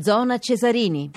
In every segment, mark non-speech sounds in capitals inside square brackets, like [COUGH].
Zona Cesarini.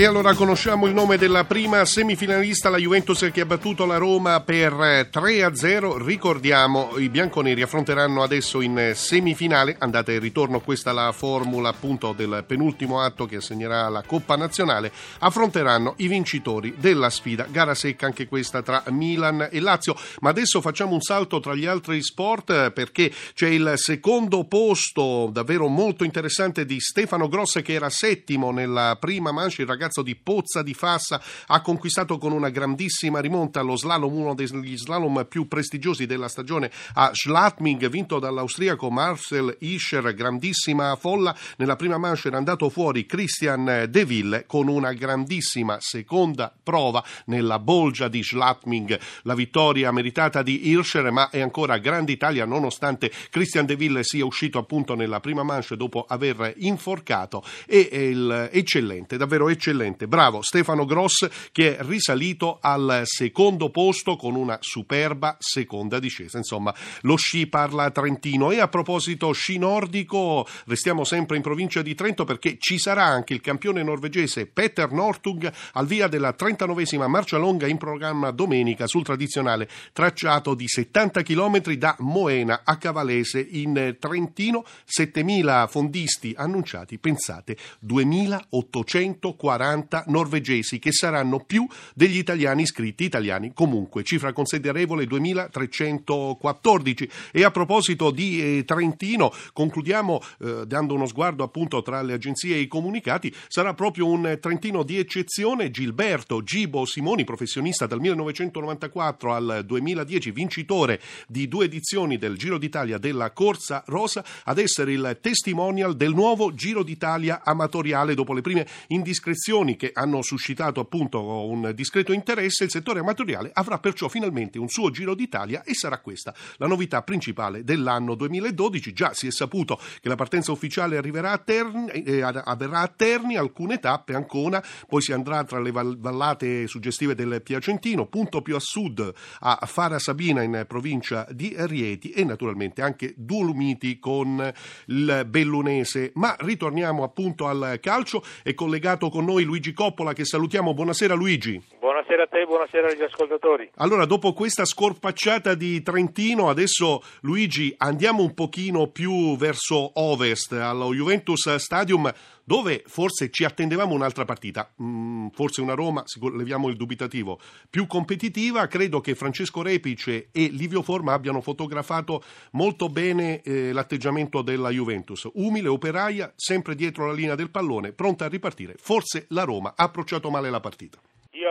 E allora conosciamo il nome della prima semifinalista, la Juventus che ha battuto la Roma per 3-0. Ricordiamo, i bianconeri affronteranno adesso in semifinale, andata e ritorno, questa è la formula appunto del penultimo atto che assegnerà la Coppa Nazionale, affronteranno i vincitori della sfida, gara secca anche questa tra Milan e Lazio. Ma adesso facciamo un salto tra gli altri sport perché c'è il secondo posto davvero molto interessante di Stefano Grosse che era settimo nella prima mancia, il ragazzo ragazzo di Pozza di Fassa ha conquistato con una grandissima rimonta lo slalom, uno degli slalom più prestigiosi della stagione a Schlatming, vinto dall'austriaco Marcel Ischer, grandissima folla. Nella prima manche era andato fuori Christian De Ville con una grandissima seconda prova nella bolgia di Schlatming. La vittoria meritata di Hirscher, ma è ancora grande Italia nonostante Christian De Ville sia uscito appunto nella prima manche dopo aver inforcato. E eccellente, davvero eccellente eccellente. Bravo Stefano Gross che è risalito al secondo posto con una superba seconda discesa. Insomma, lo sci parla Trentino. E a proposito sci nordico, restiamo sempre in provincia di Trento perché ci sarà anche il campione norvegese Peter Northug al via della 39esima marcia longa in programma domenica sul tradizionale tracciato di 70 km da Moena a Cavalese in Trentino. 7.000 fondisti annunciati, pensate, 2.840 40 norvegesi, che saranno più degli italiani iscritti, italiani comunque, cifra considerevole 2314. E a proposito di eh, Trentino, concludiamo eh, dando uno sguardo appunto tra le agenzie e i comunicati, sarà proprio un Trentino di eccezione, Gilberto Gibo Simoni, professionista dal 1994 al 2010, vincitore di due edizioni del Giro d'Italia della Corsa Rosa, ad essere il testimonial del nuovo Giro d'Italia amatoriale dopo le prime indiscrezioni azioni che hanno suscitato appunto un discreto interesse, il settore amatoriale avrà perciò finalmente un suo Giro d'Italia e sarà questa la novità principale dell'anno 2012. Già si è saputo che la partenza ufficiale arriverà a Terni, eh, avverrà a Terni, alcune tappe, Ancona, poi si andrà tra le vallate suggestive del Piacentino, punto più a sud a Fara Sabina in provincia di Rieti e naturalmente anche Dolomiti con il Bellunese. Ma ritorniamo appunto al calcio, è collegato con noi Luigi Coppola che salutiamo. Buonasera Luigi. Buonasera a te, buonasera agli ascoltatori. Allora, dopo questa scorpacciata di Trentino, adesso Luigi andiamo un pochino più verso ovest, allo Juventus Stadium, dove forse ci attendevamo un'altra partita, mm, forse una Roma, leviamo il dubitativo, più competitiva. Credo che Francesco Repice e Livio Forma abbiano fotografato molto bene eh, l'atteggiamento della Juventus. Umile, operaia, sempre dietro la linea del pallone, pronta a ripartire. Forse la Roma ha approcciato male la partita.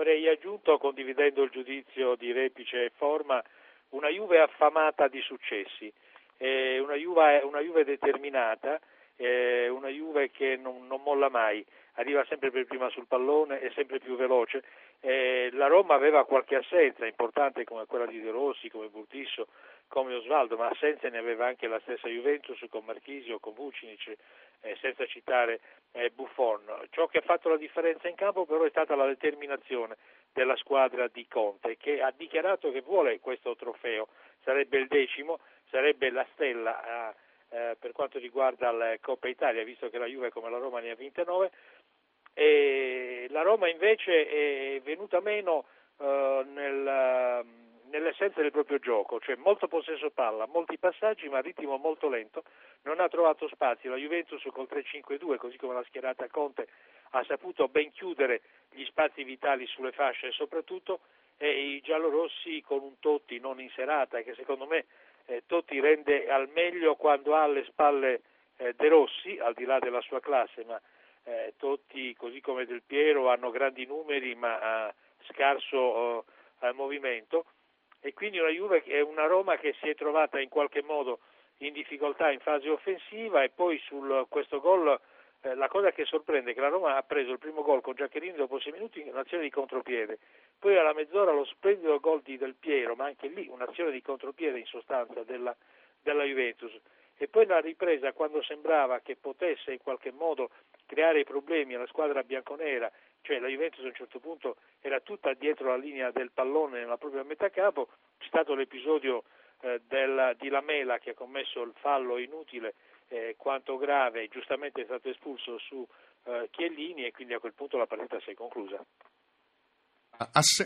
Avrei aggiunto, condividendo il giudizio di Repice e Forma, una Juve affamata di successi, eh, una, Juve, una, Juve, determinata, eh, una Juve che non, non, molla mai, arriva sempre per prima sul pallone, è sempre più veloce. Eh, la Roma aveva qualche assenza importante come quella di De Rossi, come Burtisso, come Osvaldo, ma assenze ne aveva anche la stessa Juventus con Marchisio, con Vucinic, eh, senza citare eh, Buffon. Ciò che ha fatto la differenza in campo però è stata la determinazione della squadra di Conte che ha dichiarato che vuole questo trofeo, sarebbe il decimo, sarebbe la stella eh, per quanto riguarda la Coppa Italia, visto che la Juve come la Roma ne ha vinte 9 e la Roma invece è venuta meno eh, nel nell'essenza del proprio gioco, cioè molto possesso palla, molti passaggi ma a ritmo molto lento, non ha trovato spazio. La Juventus col 3-5-2, così come la schierata Conte, ha saputo ben chiudere gli spazi vitali sulle fasce e soprattutto eh, i giallorossi con un Totti non in serata che secondo me eh, Totti rende al meglio quando ha alle spalle eh, De Rossi, al di là della sua classe, ma eh, Totti così come Del Piero hanno grandi numeri ma scarso eh, movimento e quindi una Juve è una Roma che si è trovata in qualche modo in difficoltà in fase offensiva e poi su questo gol eh, la cosa che sorprende è che la Roma ha preso il primo gol con Giaccherini dopo 6 minuti in un'azione di contropiede, poi alla mezz'ora lo splendido gol di Del Piero, ma anche lì un'azione di contropiede in sostanza della, della Juventus. E poi la ripresa quando sembrava che potesse in qualche modo creare problemi alla squadra bianconera cioè la Juventus a un certo punto era tutta dietro la linea del pallone nella propria metà campo, c'è stato l'episodio eh, del, di Lamela che ha commesso il fallo inutile eh, quanto grave, giustamente è stato espulso su eh, Chiellini e quindi a quel punto la partita si è conclusa.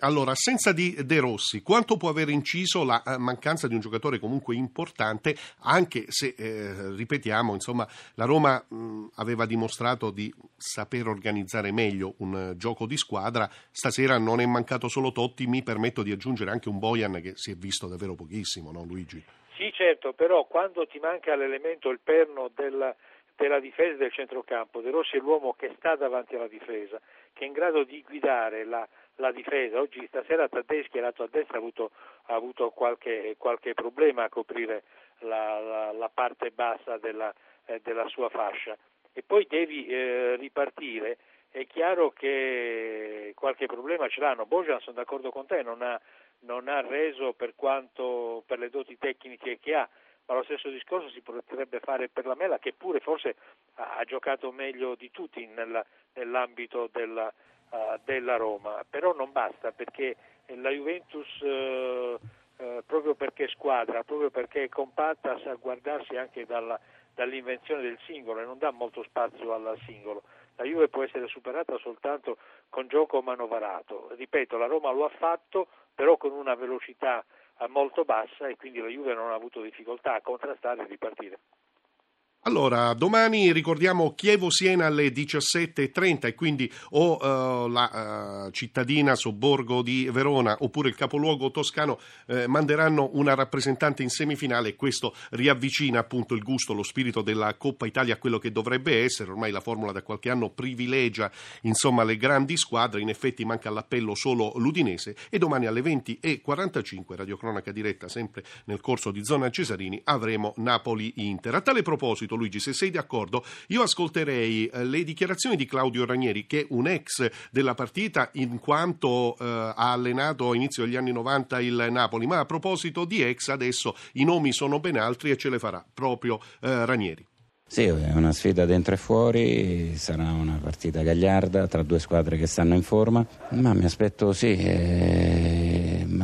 Allora, assenza di De Rossi, quanto può aver inciso la eh, mancanza di un giocatore comunque importante, anche se, eh, ripetiamo, insomma, la Roma mh, aveva dimostrato di saper organizzare meglio un uh, gioco di squadra, stasera non è mancato solo Totti, mi permetto di aggiungere anche un Bojan che si è visto davvero pochissimo, no Luigi? Sì, certo, però quando ti manca l'elemento, il perno della, della difesa del centrocampo, De Rossi è l'uomo che sta davanti alla difesa, che è in grado di guidare la la difesa. Oggi stasera Tedeschi lato a destra ha avuto, ha avuto qualche, qualche, problema a coprire la, la, la parte bassa della, eh, della, sua fascia e poi devi eh, ripartire. È chiaro che qualche problema ce l'hanno. Bojan, sono d'accordo con te, non ha, non ha reso per, quanto, per le doti tecniche che ha, ma lo stesso discorso si potrebbe fare per la Mela che pure forse ha, ha giocato meglio di tutti nella, nell'ambito della, uh, della Roma, però non basta perché la Juventus uh, uh, proprio perché squadra, proprio perché è compatta sa guardarsi anche dalla, dall'invenzione del singolo e non dà molto spazio al singolo. La Juve può essere superata soltanto con gioco manovarato. Ripeto, la Roma lo ha fatto, però con una velocità molto bassa e quindi la Juve non ha avuto difficoltà a contrastare e ripartire. Allora, domani ricordiamo Chievo-Siena alle 17.30 e quindi o uh, la uh, cittadina sobborgo di Verona oppure il capoluogo toscano eh, manderanno una rappresentante in semifinale e questo riavvicina appunto il gusto, lo spirito della Coppa Italia a quello che dovrebbe essere. Ormai la formula da qualche anno privilegia insomma le grandi squadre, in effetti manca all'appello solo l'Udinese e domani alle 20.45, radiocronaca diretta sempre nel corso di Zona Cesarini, avremo Napoli-Inter. A tale proposito Luigi, se sei d'accordo, io ascolterei eh, le dichiarazioni di Claudio Ranieri, che è un ex della partita in quanto eh, ha allenato a inizio degli anni 90 il Napoli, ma a proposito di ex adesso i nomi sono ben altri e ce le farà proprio eh, Ranieri. Sì, è una sfida dentro e fuori, sarà una partita gagliarda tra due squadre che stanno in forma, ma mi aspetto sì, eh,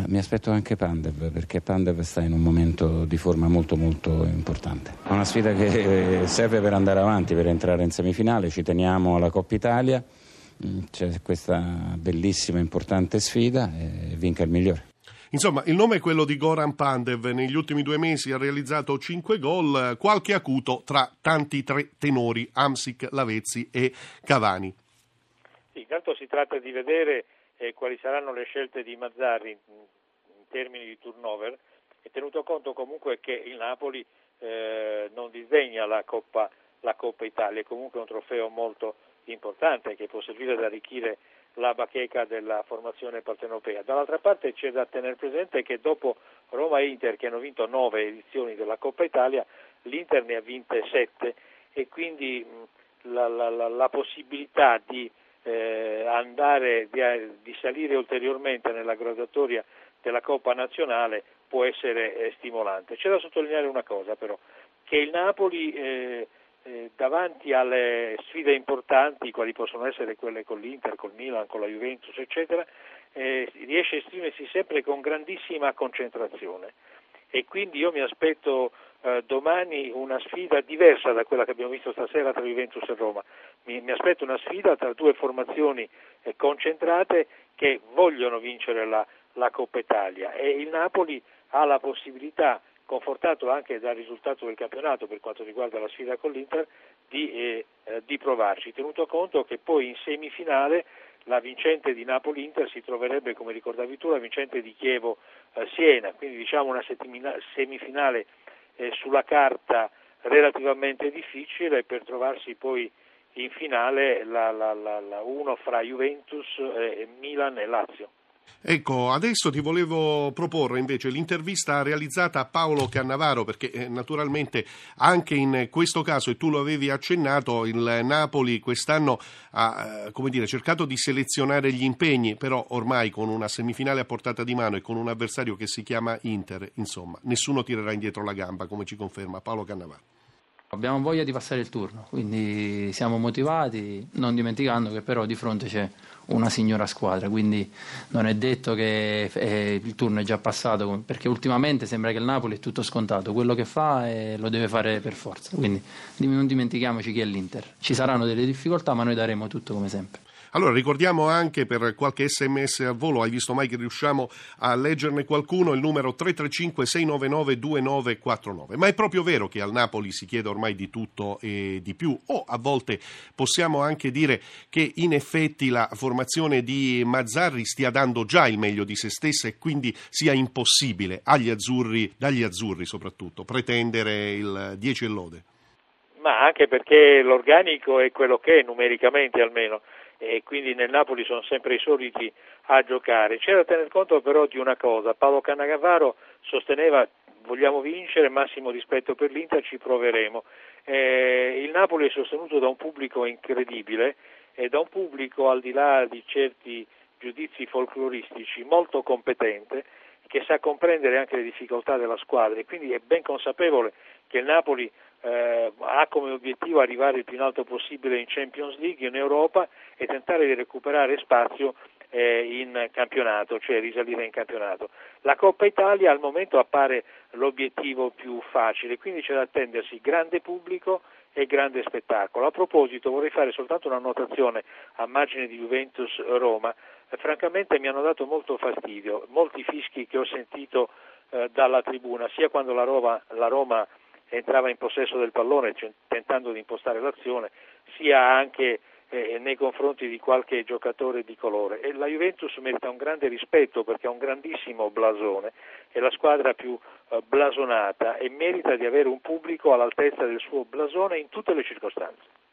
mi aspetto anche Pandev perché Pandev sta in un momento di forma molto molto importante. È una sfida che serve per andare avanti, per entrare in semifinale, ci teniamo alla Coppa Italia, mm, c'è questa bellissima e importante sfida e vinca il migliore. Insomma, il nome è quello di Goran Pandev. Negli ultimi due mesi ha realizzato cinque gol, qualche acuto tra tanti tre tenori, Amsic, Lavezzi e Cavani. Sì, intanto si tratta di vedere eh, quali saranno le scelte di Mazzarri termini di turnover e tenuto conto comunque che il Napoli eh, non disdegna la Coppa, la Coppa Italia, è comunque un trofeo molto importante che può servire ad arricchire la bacheca della formazione partenopea. Dall'altra parte c'è da tenere presente che dopo Roma e Inter che hanno vinto nove edizioni della Coppa Italia, l'Inter ne ha vinte sette e quindi la, la, la, la possibilità di eh, andare, di, di, salire ulteriormente nella graduatoria della Coppa Nazionale può essere eh, stimolante. C'è da sottolineare una cosa però, che il Napoli eh, eh, davanti alle sfide importanti, quali possono essere quelle con l'Inter, col Milan, con la Juventus, eccetera, eh, riesce a esprimersi sempre con grandissima concentrazione. E quindi io mi aspetto eh, domani una sfida diversa da quella che abbiamo visto stasera tra Juventus e Roma. Mi, mi aspetto una sfida tra due formazioni eh, concentrate che vogliono vincere la, la Coppa Italia e il Napoli ha la possibilità confortato anche dal risultato del campionato per quanto riguarda la sfida con l'Inter, di, eh, eh, di provarci, tenuto conto che poi in semifinale la vincente di Napoli-Inter si troverebbe, come ricordavi tu, la vincente di Chievo-Siena, quindi diciamo una semifinale eh, sulla carta relativamente difficile per trovarsi poi in finale la, la, la, uno fra Juventus, eh, Milan e Lazio. Ecco, adesso ti volevo proporre invece l'intervista realizzata a Paolo Cannavaro, perché eh, naturalmente anche in questo caso, e tu lo avevi accennato, il Napoli quest'anno ha eh, dire, cercato di selezionare gli impegni, però ormai con una semifinale a portata di mano e con un avversario che si chiama Inter, insomma, nessuno tirerà indietro la gamba, come ci conferma Paolo Cannavaro. Abbiamo voglia di passare il turno, quindi siamo motivati, non dimenticando che però di fronte c'è una signora squadra, quindi non è detto che eh, il turno è già passato, perché ultimamente sembra che il Napoli è tutto scontato, quello che fa eh, lo deve fare per forza, quindi non dimentichiamoci chi è l'Inter. Ci saranno delle difficoltà, ma noi daremo tutto come sempre. Allora, ricordiamo anche per qualche sms al volo, hai visto mai che riusciamo a leggerne qualcuno, il numero 335-699-2949. Ma è proprio vero che al Napoli si chiede ormai di tutto e di più, o a volte possiamo anche dire che in effetti la formazione di Mazzarri stia dando già il meglio di se stessa e quindi sia impossibile agli azzurri, dagli azzurri soprattutto, pretendere il 10 e lode. Ma anche perché l'organico è quello che è, numericamente almeno e quindi nel Napoli sono sempre i soliti a giocare. C'è da tener conto però di una cosa, Paolo Cannavaro sosteneva vogliamo vincere, massimo rispetto per l'Inter, ci proveremo. Eh, il Napoli è sostenuto da un pubblico incredibile e da un pubblico al di là di certi giudizi folcloristici molto competente che sa comprendere anche le difficoltà della squadra e quindi è ben consapevole che il Napoli eh, ha come obiettivo arrivare il più in alto possibile in Champions League, in Europa e tentare di recuperare spazio eh, in campionato, cioè risalire in campionato. La Coppa Italia al momento appare l'obiettivo più facile, quindi c'è da attendersi grande pubblico e grande spettacolo. A proposito vorrei fare soltanto una notazione a margine di Juventus Roma. Eh, francamente mi hanno dato molto fastidio, molti fischi che ho sentito eh, dalla tribuna, sia quando la Roma, la Roma entrava in possesso del pallone cioè, tentando di impostare l'azione, sia anche eh, nei confronti di qualche giocatore di colore. E la Juventus merita un grande rispetto perché ha un grandissimo blasone, è la squadra più eh, blasonata e merita di avere un pubblico all'altezza del suo blasone in tutte le circostanze.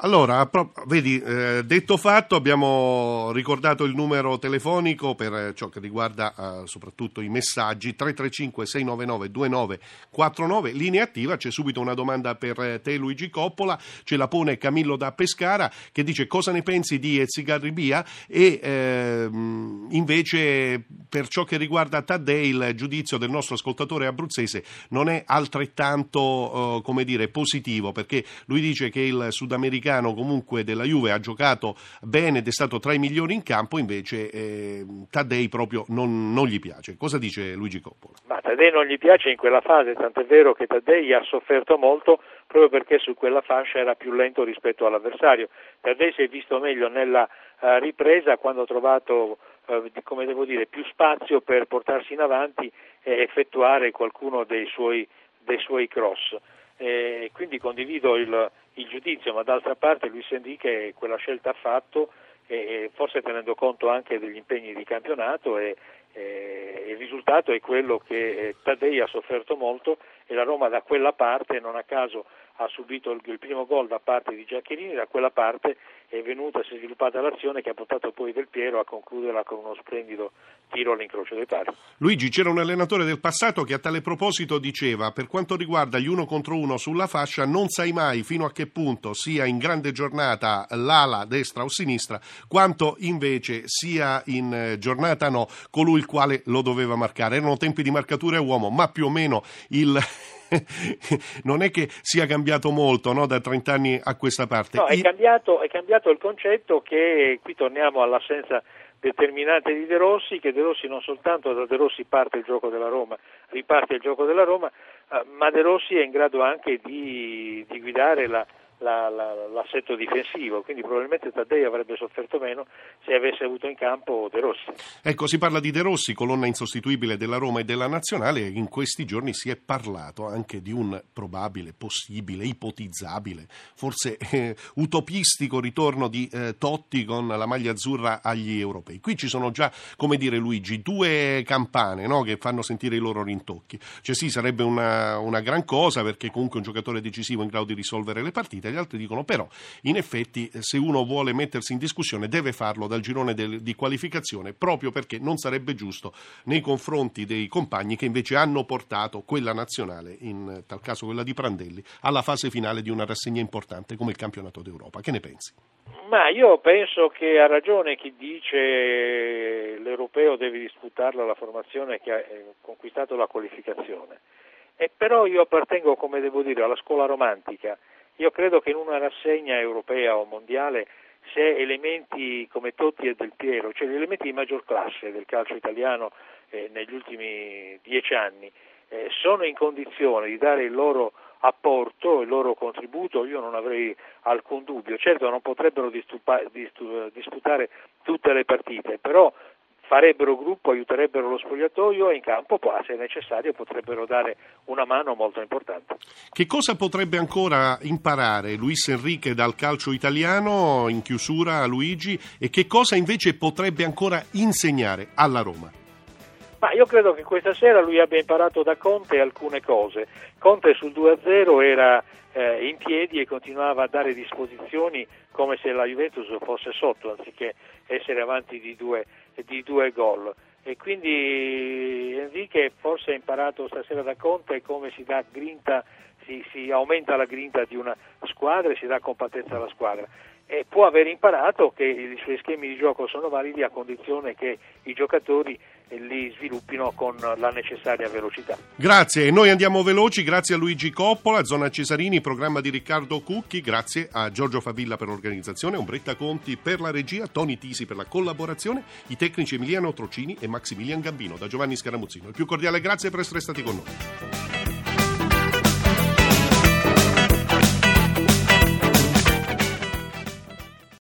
Allora, vedi, eh, detto fatto, abbiamo ricordato il numero telefonico per eh, ciò che riguarda eh, soprattutto i messaggi 335-699-2949, linea attiva, c'è subito una domanda per eh, te Luigi Coppola, ce la pone Camillo da Pescara che dice cosa ne pensi di Ezzigarribia e ehm, invece per ciò che riguarda Taddei il giudizio del nostro ascoltatore abruzzese non è altrettanto, eh, come dire, positivo perché lui dice che il sudamericano americano comunque della Juve ha giocato bene ed è stato tra i migliori in campo, invece eh, Taddei proprio non, non, gli piace. Cosa dice Luigi Coppola? Ma Taddei non gli piace in quella fase, tant'è vero che Taddei ha sofferto molto proprio perché su quella fascia era più lento rispetto all'avversario. Taddei si è visto meglio nella uh, ripresa quando ha trovato uh, come devo dire, più spazio per portarsi in avanti e effettuare qualcuno dei suoi, dei suoi cross. Eh, quindi condivido il, il giudizio, ma d'altra parte Luis Enrique quella scelta ha fatto e forse tenendo conto anche degli impegni di campionato e, e il risultato è quello che eh, Taddei ha sofferto molto e la Roma da quella parte non a caso ha subito il, il primo gol da parte di Giaccherini, da quella parte è venuta, si è sviluppata l'azione che ha portato poi Del Piero a concluderla con uno splendido tiro all'incrocio dei pari. Luigi, c'era un allenatore del passato che a tale proposito diceva per quanto riguarda gli uno contro uno sulla fascia non sai mai fino a che punto sia in grande giornata l'ala destra o sinistra quanto invece sia in eh, giornata no colui il quale lo doveva marcare. Erano tempi di marcatura a uomo, ma più o meno il [LAUGHS] non è che sia cambiato molto no, da 30 anni a questa parte. No, è, cambiato, è cambiato il concetto che qui torniamo all'assenza determinante di De Rossi, che De Rossi non soltanto da De Rossi parte il gioco della Roma, riparte il gioco della Roma, eh, ma De Rossi è in grado anche di, di guidare la, la, la, l'assetto difensivo, quindi probabilmente Taddei avrebbe sofferto meno se avesse avuto in campo De Rossi. Ecco, si parla di De Rossi, colonna insostituibile della Roma e della Nazionale, in questi giorni si è parlato anche di un probabile, possibile, ipotizzabile, forse eh, utopistico ritorno di eh, Totti con la maglia azzurra agli europei. Qui ci sono già, come dire Luigi, due campane no, che fanno sentire i loro rintocchi. Cioè sì, sarebbe una, una gran cosa perché comunque un giocatore decisivo in grado di risolvere le partite, gli altri dicono però in effetti eh, se uno vuole mettersi in discussione deve farlo dal girone del, di qualificazione proprio perché non sarebbe giusto nei confronti dei compagni che invece hanno portato quella nazionale, in tal caso quella di Prandelli, alla fase finale di una rassegna importante come il campionato d'Europa. Che ne pensi? Ma io penso che ha ragione chi dice l'europeo deve disputarla la formazione che ha eh, conquistato la qualificazione. E però io appartengo, come devo dire, alla scuola romantica. Io credo che in una rassegna europea o mondiale se elementi come Totti e Del Piero, cioè gli elementi di maggior classe del calcio italiano eh, negli ultimi dieci anni, eh, sono in condizione di dare il loro apporto, il loro contributo, io non avrei alcun dubbio. Certo non potrebbero distupa, disputare tutte le partite, però farebbero gruppo, aiuterebbero lo spogliatoio e in campo, se necessario, potrebbero dare una mano molto importante. Che cosa potrebbe ancora imparare Luis Enrique dal calcio italiano in chiusura a Luigi e che cosa invece potrebbe ancora insegnare alla Roma? Ma io credo che questa sera lui abbia imparato da Conte alcune cose. Conte sul 2-0 era eh, in piedi e continuava a dare disposizioni come se la Juventus fosse sotto anziché essere avanti di due, di due gol. E quindi Enrique forse ha imparato stasera da Conte come si dà grinta, si, si aumenta la grinta di una squadra e si dà compattezza alla squadra e può aver imparato che i suoi schemi di gioco sono validi a condizione che i giocatori li sviluppino con la necessaria velocità. Grazie, noi andiamo veloci, grazie a Luigi Coppola, Zona Cesarini, programma di Riccardo Cucchi, grazie a Giorgio Favilla per l'organizzazione, Ombretta Conti per la regia, Toni Tisi per la collaborazione, i tecnici Emiliano Trocini e Maximilian Gambino da Giovanni Scaramuzzino. Il più cordiale grazie per essere stati con noi.